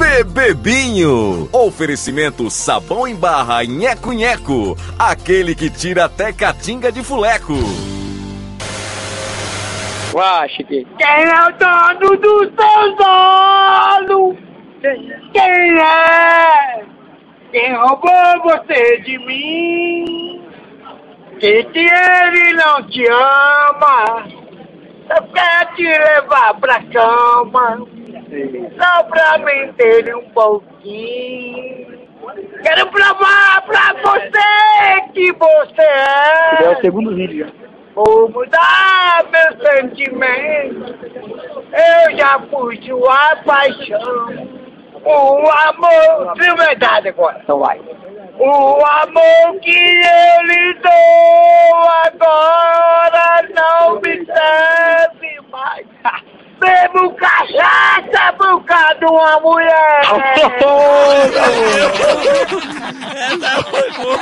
Bebebinho. Oferecimento sabão em barra nheco nheco. Aquele que tira até catinga de fuleco. Washington. Quem é o dono dos seus olhos? Quem é? Quem roubou você de mim? Que que ele não te ama? Só quer te levar pra cama. Só pra mentir um pouquinho. Quero provar pra você que você é. É o segundo vídeo. Vou mudar meu sentimento. Eu já fui sua paixão. O amor. De verdade agora. Então vai. O amor que eu lhe dou uma mulher! Essa foi boa!